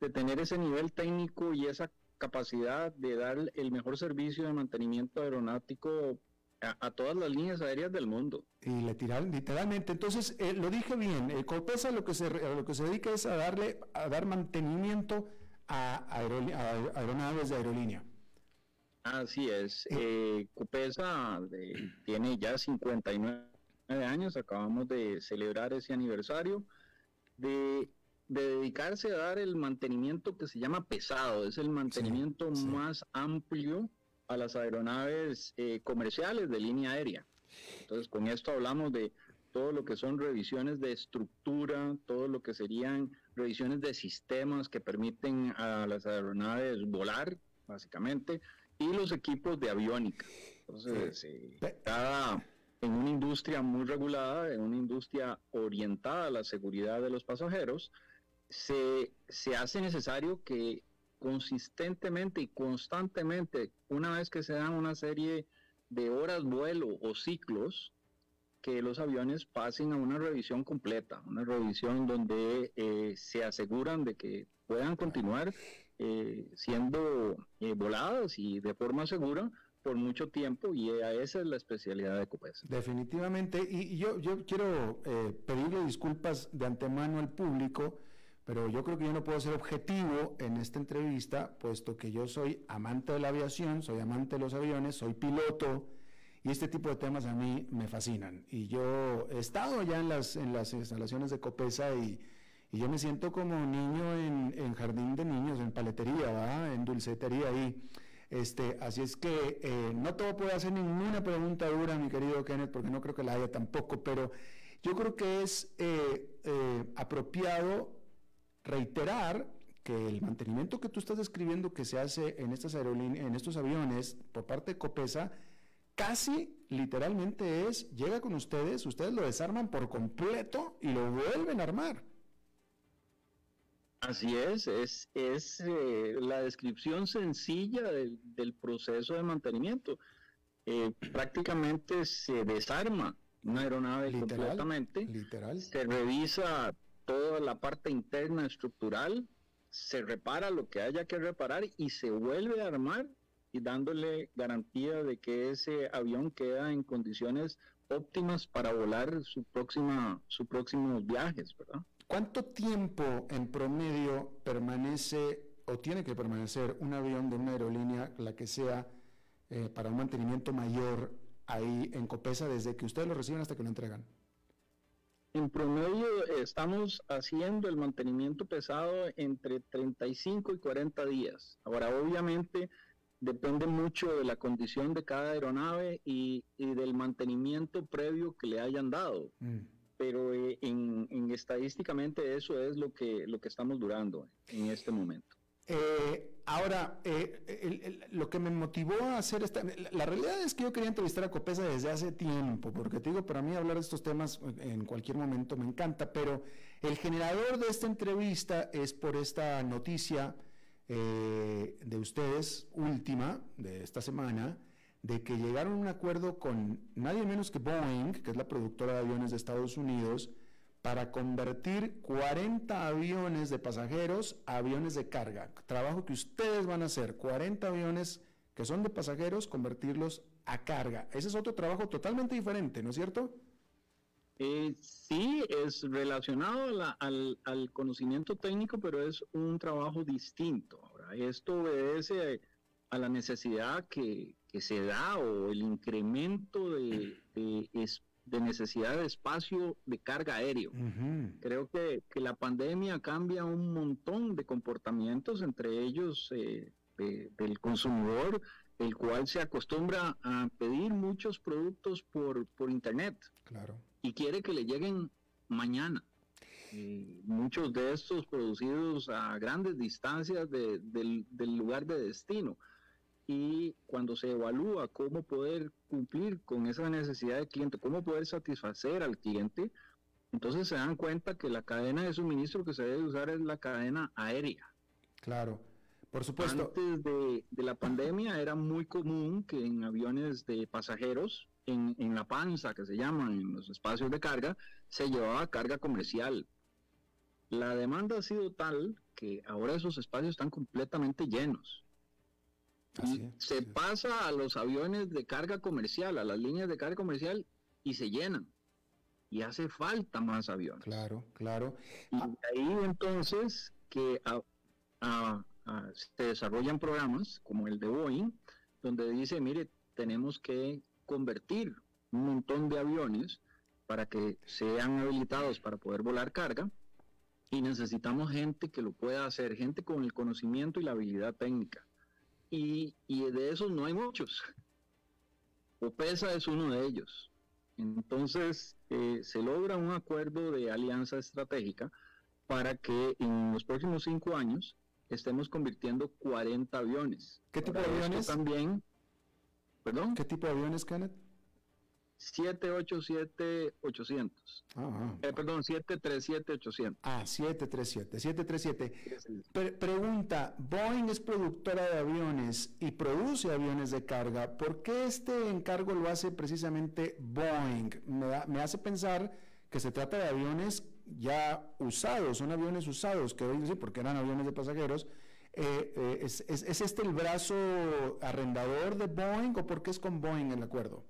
de tener ese nivel técnico y esa capacidad de dar el mejor servicio de mantenimiento aeronáutico a, todas las líneas aéreas del mundo. Y le tiraron literalmente. Entonces, eh, lo dije bien, el Copesa lo que, se, lo que se dedica es a darle, a dar mantenimiento a, aeronaves de aerolínea. Así es. Eh, Copesa eh, tiene ya 59 años, acabamos de celebrar ese aniversario de de dedicarse a dar el mantenimiento que se llama pesado, es el mantenimiento más amplio a las aeronaves eh, comerciales de línea aérea. Entonces, con esto hablamos de todo lo que son revisiones de estructura, todo lo que serían revisiones de sistemas que permiten a las aeronaves volar, básicamente, y los equipos de aviónica. Entonces, eh, cada en una industria muy regulada, en una industria orientada a la seguridad de los pasajeros, se, se hace necesario que consistentemente y constantemente, una vez que se dan una serie de horas vuelo o ciclos, que los aviones pasen a una revisión completa, una revisión donde eh, se aseguran de que puedan continuar eh, siendo eh, volados y de forma segura por mucho tiempo y esa es la especialidad de COPES. Definitivamente, y, yo, yo quiero pedirle disculpas de antemano al público pero yo creo que yo no puedo ser objetivo en esta entrevista, puesto que yo soy amante de la aviación, soy amante de los aviones, soy piloto, y este tipo de temas a mí me fascinan. Y yo he estado ya en las, en las instalaciones de Copesa y, y yo me siento como niño en, en, jardín de niños, en paletería, en dulcetería ahí. Este, así es que eh, no te puedo hacer ninguna pregunta dura, mi querido Kenneth, porque no creo que la haya tampoco, pero yo creo que es eh, eh, apropiado reiterar que el mantenimiento que tú estás describiendo que se hace en estas aerolíneas, en estos aviones por parte de Copesa, casi literalmente es, llega con ustedes, ustedes lo desarman por completo y lo vuelven a armar. Así es, es, es eh, la descripción sencilla del, proceso de mantenimiento. Eh, prácticamente se desarma una aeronave completamente, literal. se revisa toda la parte interna estructural, se repara lo que haya que reparar y se vuelve a armar y dándole garantía de que ese avión queda en condiciones óptimas para volar su próxima sus próximos viajes, ¿verdad? ¿Cuánto tiempo en promedio permanece o tiene que permanecer un avión de una aerolínea, la que sea, eh, para un mantenimiento mayor ahí en Copesa desde que ustedes lo reciben hasta que lo entregan? En promedio estamos haciendo el mantenimiento pesado entre 35 y 40 días. Ahora, obviamente, depende mucho de la condición de cada aeronave y, del mantenimiento previo que le hayan dado. Mm. Pero eh, en, estadísticamente eso es lo que, lo que estamos durando en este momento. Eh, ahora, eh, lo que me motivó a hacer esta... La realidad es que yo quería entrevistar a Copesa desde hace tiempo, porque te digo, para mí hablar de estos temas en cualquier momento me encanta, pero el generador de esta entrevista es por esta noticia eh, de ustedes, última, de esta semana, de que llegaron a un acuerdo con nadie menos que Boeing, que es la productora de aviones de Estados Unidos, para convertir 40 aviones de pasajeros a aviones de carga. Trabajo que ustedes van a hacer, 40 aviones que son de pasajeros, convertirlos a carga. Ese es otro trabajo totalmente diferente, ¿no es cierto? Eh, sí, es relacionado al, conocimiento técnico, pero es un trabajo distinto. Ahora, esto obedece a la necesidad que, se da o el incremento de, de, de necesidad de espacio de carga aéreo. Creo que, la pandemia cambia un montón de comportamientos, entre ellos eh, del consumidor, el cual se acostumbra a pedir muchos productos por, por internet. Claro. Y quiere que le lleguen mañana. eh, muchos de estos producidos a grandes distancias del, del lugar de destino. Y cuando se evalúa cómo poder cumplir con esa necesidad del cliente, cómo poder satisfacer al cliente, entonces se dan cuenta que la cadena de suministro que se debe usar es la cadena aérea. Claro, por supuesto. Antes de, la pandemia era muy común que en aviones de pasajeros, en, en, la panza, que se llaman, en los espacios de carga, se llevaba carga comercial. La demanda ha sido tal que ahora esos espacios están completamente llenos. Se pasa a los aviones de carga comercial, a las líneas de carga comercial, y se llenan y hace falta más aviones. Claro, claro. Y ahí entonces que se desarrollan programas como el de Boeing, donde dice, mire, tenemos que convertir un montón de aviones para que sean habilitados para poder volar carga y necesitamos gente que lo pueda hacer, gente con el conocimiento y la habilidad técnica. Y, y de esos no hay muchos. OPESA es uno de ellos. Entonces, eh, se logra un acuerdo de alianza estratégica para que en los próximos cinco años estemos convirtiendo 40 aviones. ¿Qué tipo de aviones? También, perdón. ¿Qué tipo de aviones, Kenneth? 787-800. Ah, ah. eh, perdón, 737-800. Ah, 737, 737. pregunta, Boeing es productora de aviones y produce aviones de carga. ¿Por qué este encargo lo hace precisamente Boeing? Me, hace pensar que se trata de aviones ya usados, son aviones usados, que hoy decir, porque eran aviones de pasajeros. Eh, eh, ¿es, es este el brazo arrendador de Boeing o por qué es con Boeing el acuerdo?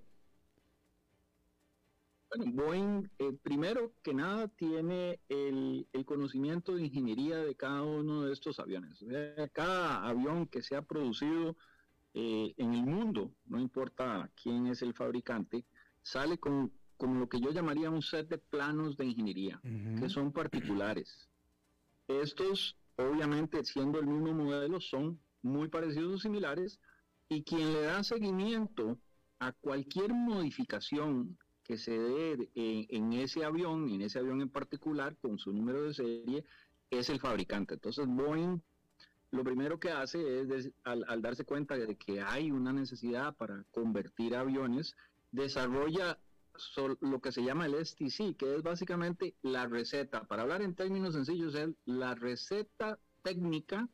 Bueno, Boeing, eh, primero que nada, tiene el, conocimiento de ingeniería de cada uno de estos aviones. cada avión que se ha producido eh, en el mundo, no importa quién es el fabricante, sale con, lo que yo llamaría un set de planos de ingeniería, que son particulares. Estos, obviamente, siendo el mismo modelo, son muy parecidos o similares, y quien le da seguimiento a cualquier modificación que se dé en, ese avión, en ese avión en particular, con su número de serie, es el fabricante. Entonces Boeing lo primero que hace es, al, darse cuenta de que hay una necesidad para convertir aviones, desarrolla lo que se llama el STC, que es básicamente la receta. Para hablar en términos sencillos, es la receta técnica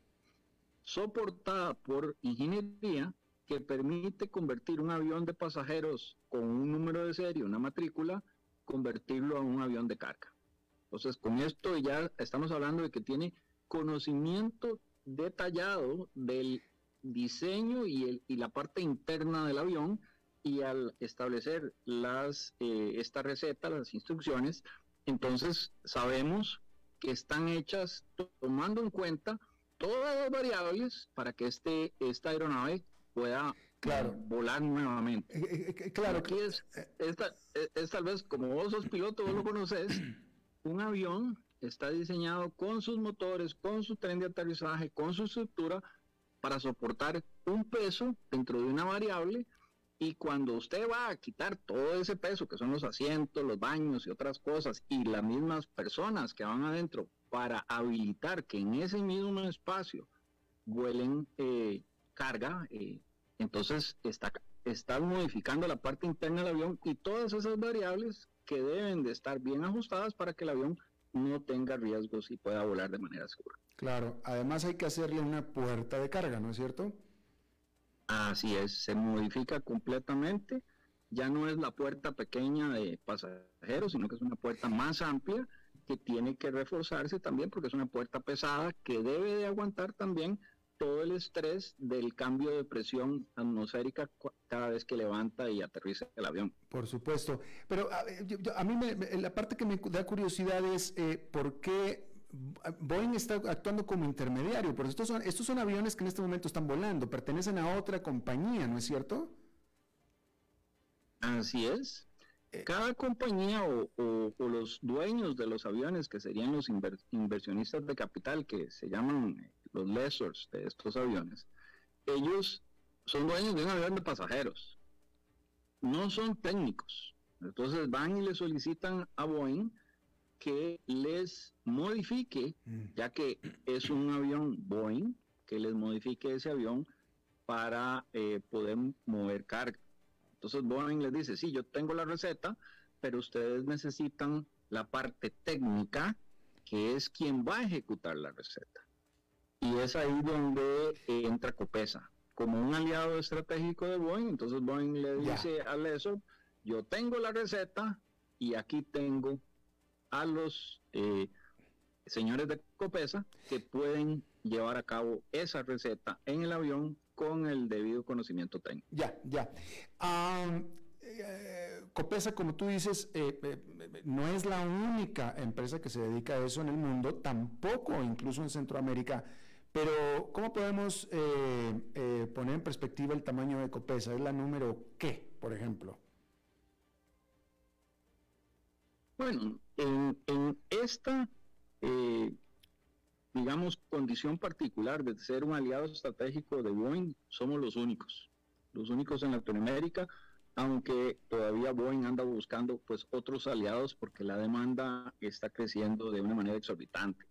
soportada por ingeniería que permite convertir un avión de pasajeros con un número de serie, una matrícula, convertirlo a un avión de carga. Entonces, con esto ya estamos hablando de que tiene conocimiento detallado del diseño y, el, y la parte interna del avión y al establecer las, eh, esta receta, las instrucciones, entonces sabemos que están hechas tomando en cuenta todas las variables para que este, esta aeronave pueda claro. volar nuevamente. Eh, eh, eh, claro. Aquí es, es, tal vez, como vos sos piloto, vos lo conoces, un avión está diseñado con sus motores, con su tren de aterrizaje, con su estructura, para soportar un peso dentro de una variable y cuando usted va a quitar todo ese peso, que son los asientos, los baños y otras cosas, y las mismas personas que van adentro para habilitar que en ese mismo espacio vuelen eh, carga, eh, entonces está, está modificando la parte interna del avión y todas esas variables que deben de estar bien ajustadas para que el avión no tenga riesgos y pueda volar de manera segura. Claro, además hay que hacerle una puerta de carga, ¿no es cierto? Así es, se modifica completamente, ya no es la puerta pequeña de pasajeros, sino que es una puerta más amplia que tiene que reforzarse también porque es una puerta pesada que debe de aguantar también todo el estrés del cambio de presión atmosférica cada vez que levanta y aterriza el avión. Por supuesto. Pero a, mí la parte que me da curiosidad es eh, por qué Boeing está actuando como intermediario, porque estos son, estos son aviones que en este momento están volando, pertenecen a otra compañía, ¿no es cierto? Así es. Eh, cada compañía o, los dueños de los aviones, que serían los inversionistas de capital, que se llaman los lessors de estos aviones, ellos son dueños de un avión de pasajeros, no son técnicos. Entonces van y le solicitan a Boeing que les modifique, Mm. ya que es un avión Boeing, que les modifique ese avión para eh, poder mover carga. Entonces Boeing les dice, sí, yo tengo la receta, pero ustedes necesitan la parte técnica, que es quien va a ejecutar la receta. Y es ahí donde entra Copesa. Como un aliado estratégico de Boeing, entonces Boeing le dice a Leso, yo tengo la receta y aquí tengo a los eh, señores de Copesa que pueden llevar a cabo esa receta en el avión con el debido conocimiento técnico. Ya, ya. Eh, Copesa, como tú dices, eh, eh, no es la única empresa que se dedica a eso en el mundo, tampoco incluso en Centroamérica. Pero, ¿cómo podemos eh, eh, poner en perspectiva el tamaño de Copesa? ¿Es la número qué, por ejemplo? Bueno, en, en esta, eh, digamos, condición particular de ser un aliado estratégico de Boeing, somos los únicos, los únicos en Latinoamérica, aunque todavía Boeing anda buscando pues otros aliados porque la demanda está creciendo de una manera exorbitante.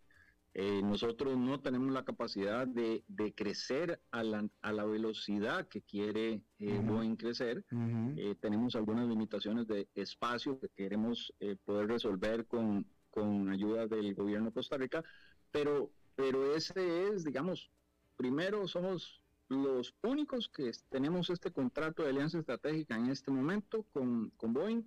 Eh, nosotros no tenemos la capacidad de, de crecer a la, a la, velocidad que quiere eh, Ujú. Boeing crecer. Ujú. Eh, tenemos algunas limitaciones de espacio que queremos eh, poder resolver con, con ayuda del gobierno de Costa Rica, pero, pero ese es, digamos, primero somos los únicos que tenemos este contrato de alianza estratégica en este momento con, con Boeing.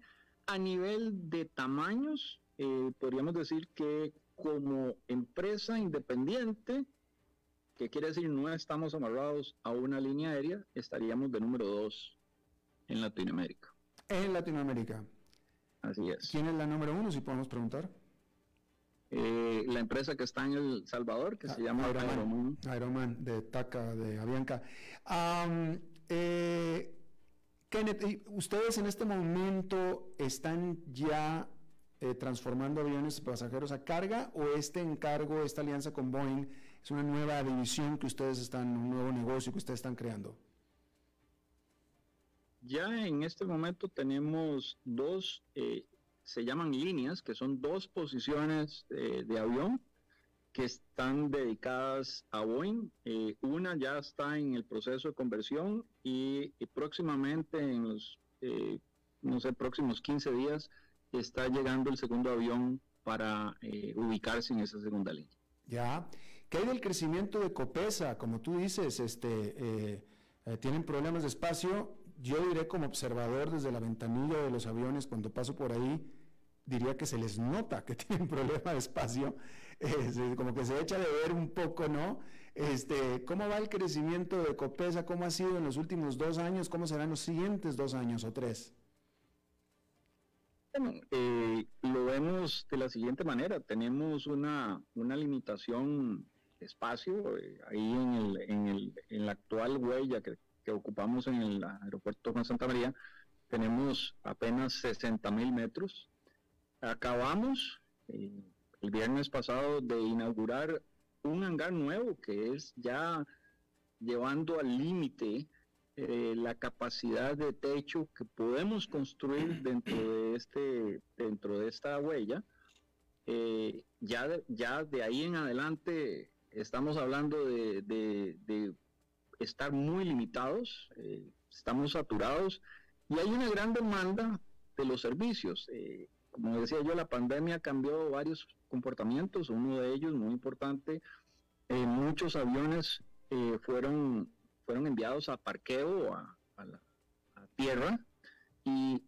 A nivel de tamaños, eh, podríamos decir que como empresa independiente, que quiere decir no estamos amarrados a una línea aérea, estaríamos de número dos en Latinoamérica. En Latinoamérica. Así es. ¿Quién es la número uno, si podemos preguntar? Eh, la empresa que está en El Salvador, que se llama Aeroman. Aeroman, de TACA, de Avianca. Eh, Kenneth, ¿y ¿ustedes en este momento están ya eh, transformando aviones pasajeros a carga o este encargo, esta alianza con Boeing, es una nueva división que ustedes están, un nuevo negocio que ustedes están creando? Ya en este momento tenemos dos, eh, se llaman líneas, que son dos posiciones eh, de avión que están dedicadas a Boeing. Eh, una ya está en el proceso de conversión y, y próximamente en los, eh, no sé, próximos 15 días está llegando el segundo avión para eh, ubicarse en esa segunda línea. Ya. ¿Qué hay del crecimiento de Copesa? Como tú dices, este, eh, eh, tienen problemas de espacio. Yo diré como observador desde la ventanilla de los aviones, cuando paso por ahí, diría que se les nota que tienen problema de espacio, eh, como que se echa de ver un poco, ¿no? Este, ¿Cómo va el crecimiento de Copesa? ¿Cómo ha sido en los últimos dos años? ¿Cómo serán los siguientes dos años o tres? Bueno, eh, lo vemos de la siguiente manera. Tenemos una, una limitación de espacio eh, ahí en, el, en, el, en la actual huella que, que ocupamos en el aeropuerto Juan Santa María. Tenemos apenas 60 mil metros. Acabamos eh, el viernes pasado de inaugurar un hangar nuevo que es ya llevando al límite eh, la capacidad de techo que podemos construir dentro de este dentro de esta huella eh, ya de, ya de ahí en adelante estamos hablando de, estar muy limitados eh, estamos saturados y hay una gran demanda de los servicios. Como decía yo la pandemia cambió varios comportamientos uno de ellos muy importante muchos aviones fueron fueron enviados a parqueo a, a la a tierra y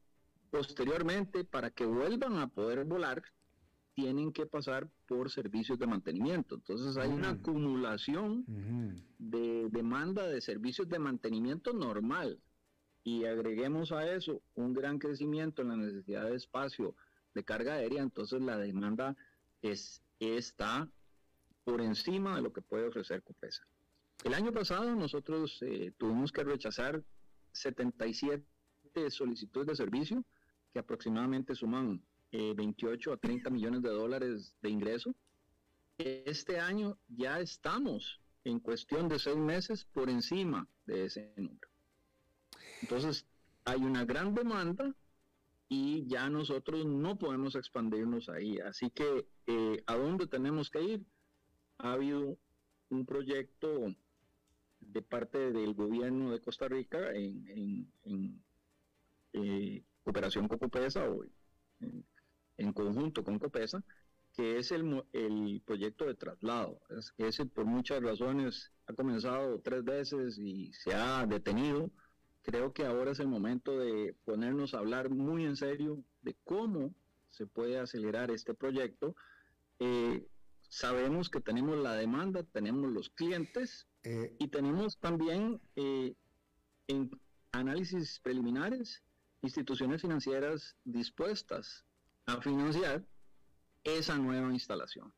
posteriormente para que vuelvan a poder volar tienen que pasar por servicios de mantenimiento. Entonces hay una Mm. acumulación de demanda de servicios de mantenimiento normal y agreguemos a eso un gran crecimiento en la necesidad de espacio de carga aérea, entonces la demanda es, está por encima de lo que puede ofrecer Copesa. El año pasado nosotros eh, tuvimos que rechazar 77 solicitudes de servicio que aproximadamente suman eh, 28 a 30 millones de dólares de ingreso. Este año ya estamos en cuestión de seis meses por encima de ese número. Entonces, hay una gran demanda y ya nosotros no podemos expandirnos ahí. Así que, eh, ¿a dónde tenemos que ir? Ha habido un proyecto de parte del gobierno de Costa Rica en, eh, cooperación con COPESA o en, conjunto con COPESA, que es el, el proyecto de traslado. Es, ese por muchas razones ha comenzado tres veces y se ha detenido creo que ahora es el momento de ponernos a hablar muy en serio de cómo se puede acelerar este proyecto. Eh, sabemos que tenemos la demanda, tenemos los clientes eh, y tenemos también eh, en análisis preliminares instituciones financieras dispuestas a financiar esa nueva instalación.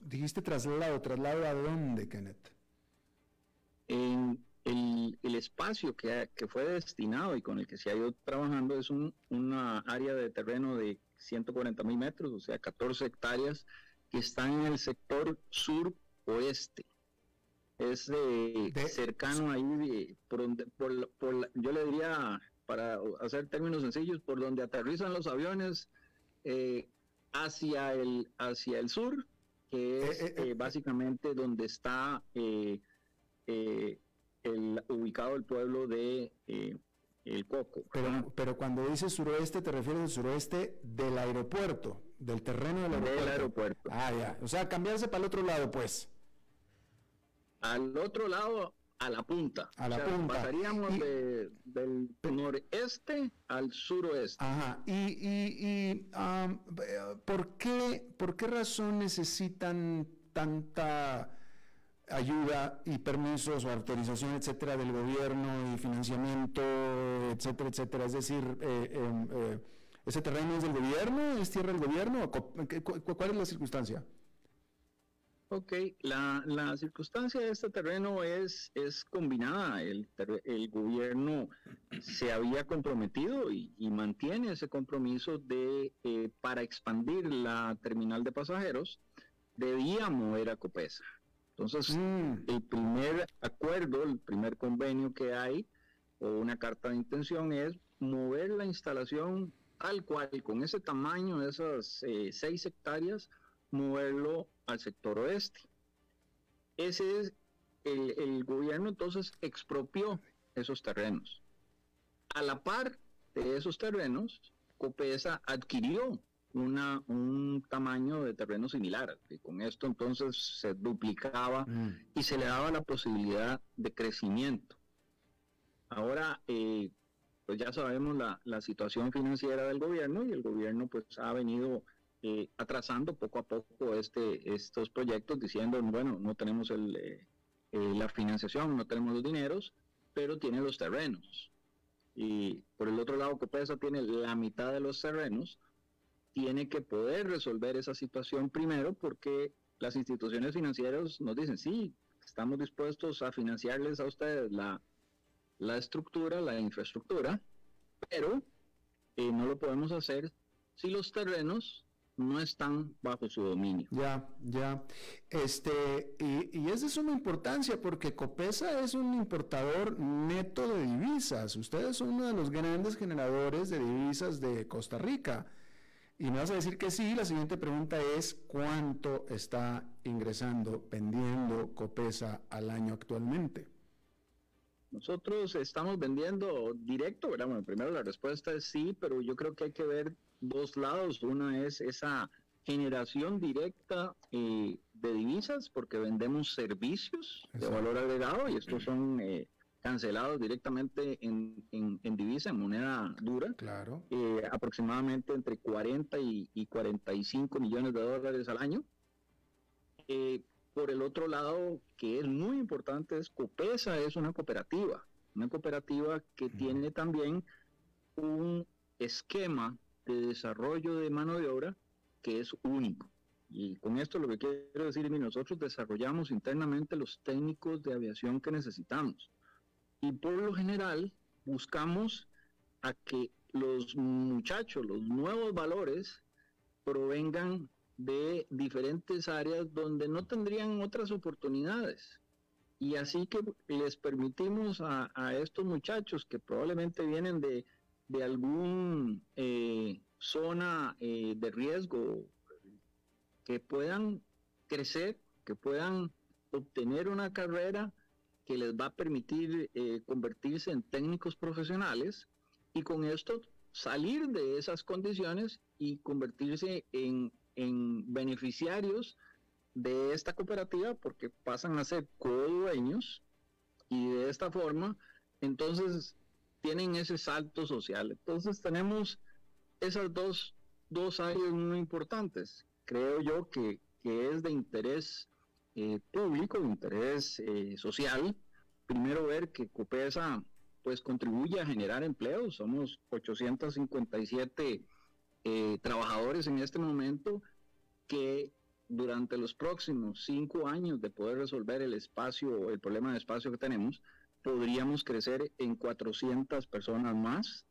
dijiste traslado, traslado a dónde, Kenneth? En el, espacio que, fue destinado y con el que se ha ido trabajando es un, una área de terreno de 140 mil metros, o sea, 14 hectáreas, que están en el sector sur-oeste. Es cercano ahí, por donde, por, yo le diría, para hacer términos sencillos, por donde aterrizan los aviones eh, hacia, el, hacia el sur, que es eh, eh, básicamente donde está el, ubicado el pueblo de eh, El Coco. Pero, pero cuando dices suroeste, te refieres al suroeste del aeropuerto, del terreno del aeropuerto. Del aeropuerto. Ah, ya. O sea, cambiarse para el otro lado, pues. Al otro lado, a la punta. A la punta. Pasaríamos del noreste al suroeste. Ajá. Y, y, y ¿por, qué, ¿por qué razón necesitan tanta ayuda y permisos o autorización, etcétera, del gobierno y financiamiento, etcétera, etcétera. Es decir, eh, em, eh, ¿ese terreno es del gobierno? ¿Es tierra del gobierno? ¿Cuál es la circunstancia? Ok, la, la circunstancia de este terreno es, es combinada. El, el gobierno se había comprometido y, mantiene ese compromiso de eh, para expandir la terminal de pasajeros, debía mover a Copesa. Entonces, mm. el primer acuerdo, el primer convenio que hay, o una carta de intención, es mover la instalación tal cual, con ese tamaño, esas eh, seis hectáreas, moverlo al sector oeste. Ese es el, el gobierno entonces expropió esos terrenos. A la par de esos terrenos, Copesa adquirió una, un tamaño de terreno similar. Y con esto entonces se duplicaba mm. y se le daba la posibilidad de crecimiento. Ahora, eh, pues ya sabemos la, la, situación financiera del gobierno y el gobierno pues ha venido eh, atrasando poco a poco este, estos proyectos diciendo, bueno, no tenemos el, eh, la financiación, no tenemos los dineros, pero tiene los terrenos. Y por el otro lado, Copesa tiene la mitad de los terrenos, tiene que poder resolver esa situación primero porque las instituciones financieras nos dicen, sí, estamos dispuestos a financiarles a ustedes la, la estructura, la infraestructura, pero eh, no lo podemos hacer si los terrenos no están bajo su dominio. Ya, ya. Este, y, y es de suma importancia porque Copesa es un importador neto de divisas. Ustedes son uno de los grandes generadores de divisas de Costa Rica. Y me vas a decir que sí, la siguiente pregunta es ¿cuánto está ingresando, vendiendo Copesa al año actualmente? Nosotros estamos vendiendo directo, ¿verdad? Bueno, primero la respuesta es sí, pero yo creo que hay que ver dos lados. Una es esa generación directa eh, de divisas, porque vendemos servicios de valor agregado y estos son eh, cancelados directamente en, en, divisa, en moneda dura. Claro. Eh, aproximadamente entre 40 y, y, 45 millones de dólares al año. Por el otro lado, que es muy importante, es Copesa es una cooperativa, una cooperativa que tiene también un esquema de desarrollo de mano de obra que es único. Y con esto lo que quiero decir es que nosotros desarrollamos internamente los técnicos de aviación que necesitamos y por lo general buscamos a que los muchachos, los nuevos valores, provengan de diferentes áreas donde no tendrían otras oportunidades. Y así que les permitimos a, estos muchachos que probablemente vienen de de algún eh, zona eh, de riesgo, que puedan crecer, que puedan obtener una carrera que les va a permitir eh, convertirse en técnicos profesionales y con esto salir de esas condiciones y convertirse en, en beneficiarios de esta cooperativa porque pasan a ser co-dueños y de esta forma entonces tienen ese salto social. Entonces tenemos esas dos, dos áreas muy importantes. Creo yo que, que es de interés eh, público, de interés eh, social. Primero ver que COPESA pues contribuye a generar empleo. Somos 857 eh, trabajadores en este momento que durante los próximos cinco años de poder resolver el espacio, el problema de espacio que tenemos, podríamos crecer en 400 personas más.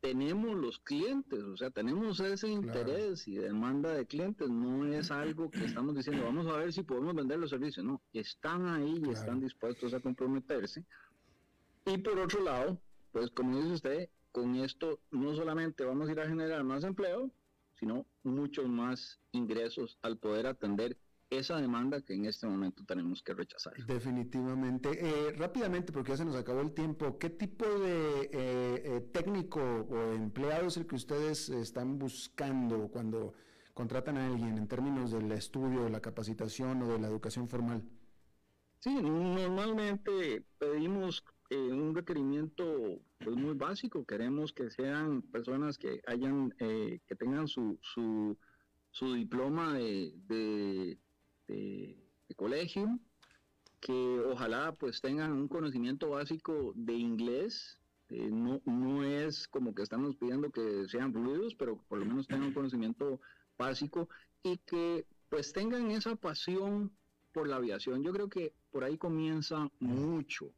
Tenemos los clientes, o sea, tenemos ese interés y demanda de clientes. No es algo que estamos diciendo, vamos a ver si podemos vender los servicios. No, están ahí y están dispuestos a comprometerse. Y por otro lado, pues como dice usted, con esto no solamente vamos a ir a generar más empleo, sino muchos más ingresos al poder atender esa demanda que en este momento tenemos que rechazar. Definitivamente. Eh, rápidamente, porque ya se nos acabó el tiempo, ¿qué tipo de eh, eh, técnico o empleado es el que ustedes están buscando cuando contratan a alguien en términos del estudio, de la capacitación o de la educación formal? Sí, normalmente pedimos un requerimiento pues, muy básico. Queremos que sean personas que hayan, que tengan su, su, su diploma de de, colegio, que ojalá pues tengan un conocimiento básico de inglés. Eh, no, no es como que estamos pidiendo que sean fluidos, pero por lo menos tengan un conocimiento básico y que pues tengan esa pasión por la aviación. Yo creo que por ahí comienza mucho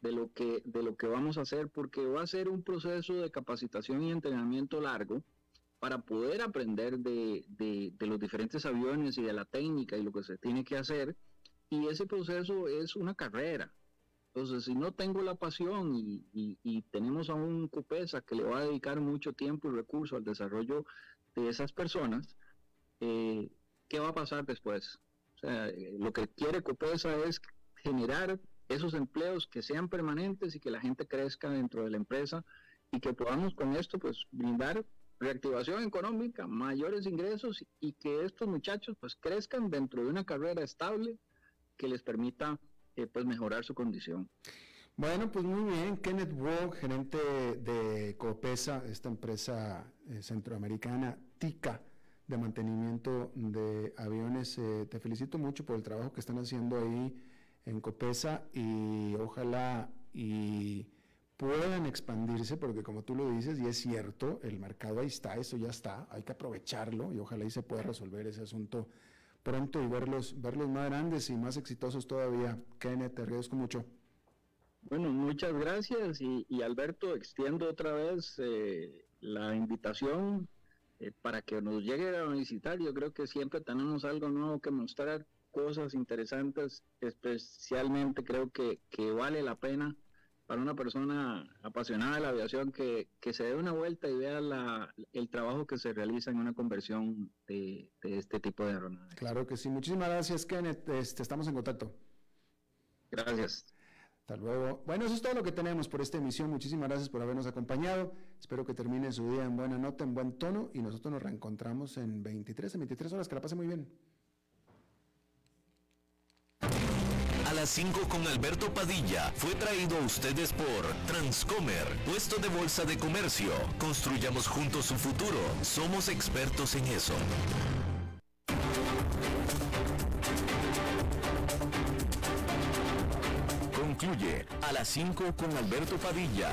de lo que, de lo que vamos a hacer, porque va a ser un proceso de capacitación y entrenamiento largo para poder aprender de, los diferentes aviones y de la técnica y lo que se tiene que hacer. Y ese proceso es una carrera. Entonces, si no tengo la pasión y, tenemos a un COPESA que le va a dedicar mucho tiempo y recursos al desarrollo de esas personas, eh, ¿qué va a pasar después? O sea, eh, lo que quiere COPESA es generar esos empleos que sean permanentes y que la gente crezca dentro de la empresa y que podamos con esto pues brindar reactivación económica, mayores ingresos y que estos muchachos pues crezcan dentro de una carrera estable que les permita eh, pues mejorar su condición. Bueno, pues muy bien, Kenneth Wu, gerente de Copesa, esta empresa eh, centroamericana, TICA, de mantenimiento de aviones. Eh, te felicito mucho por el trabajo que están haciendo ahí en Copesa y ojalá y puedan expandirse, porque como tú lo dices, y es cierto, el mercado ahí está, eso ya está, hay que aprovecharlo y ojalá y se pueda resolver ese asunto pronto y verlos, verlos más grandes y más exitosos todavía. Kenneth, te agradezco mucho. Bueno, muchas gracias y, Alberto, extiendo otra vez eh, la invitación eh, para que nos llegue a visitar. Yo creo que siempre tenemos algo nuevo que mostrar, cosas interesantes, especialmente creo que, que vale la pena para una persona apasionada de la aviación que, se dé una vuelta y vea el trabajo que se realiza en una conversión de, este tipo de aeronaves. Claro que sí. Muchísimas gracias, Kenneth. Este, estamos en contacto. Gracias. Hasta luego. Bueno, eso es todo lo que tenemos por esta emisión. Muchísimas gracias por habernos acompañado. Espero que termine su día en buena nota, en buen tono y nosotros nos reencontramos en 23, en 23 horas. Que la pase muy bien. A las 5 con Alberto Padilla fue traído a ustedes por Transcomer, puesto de bolsa de comercio. Construyamos juntos su futuro. Somos expertos en eso. Concluye a las 5 con Alberto Padilla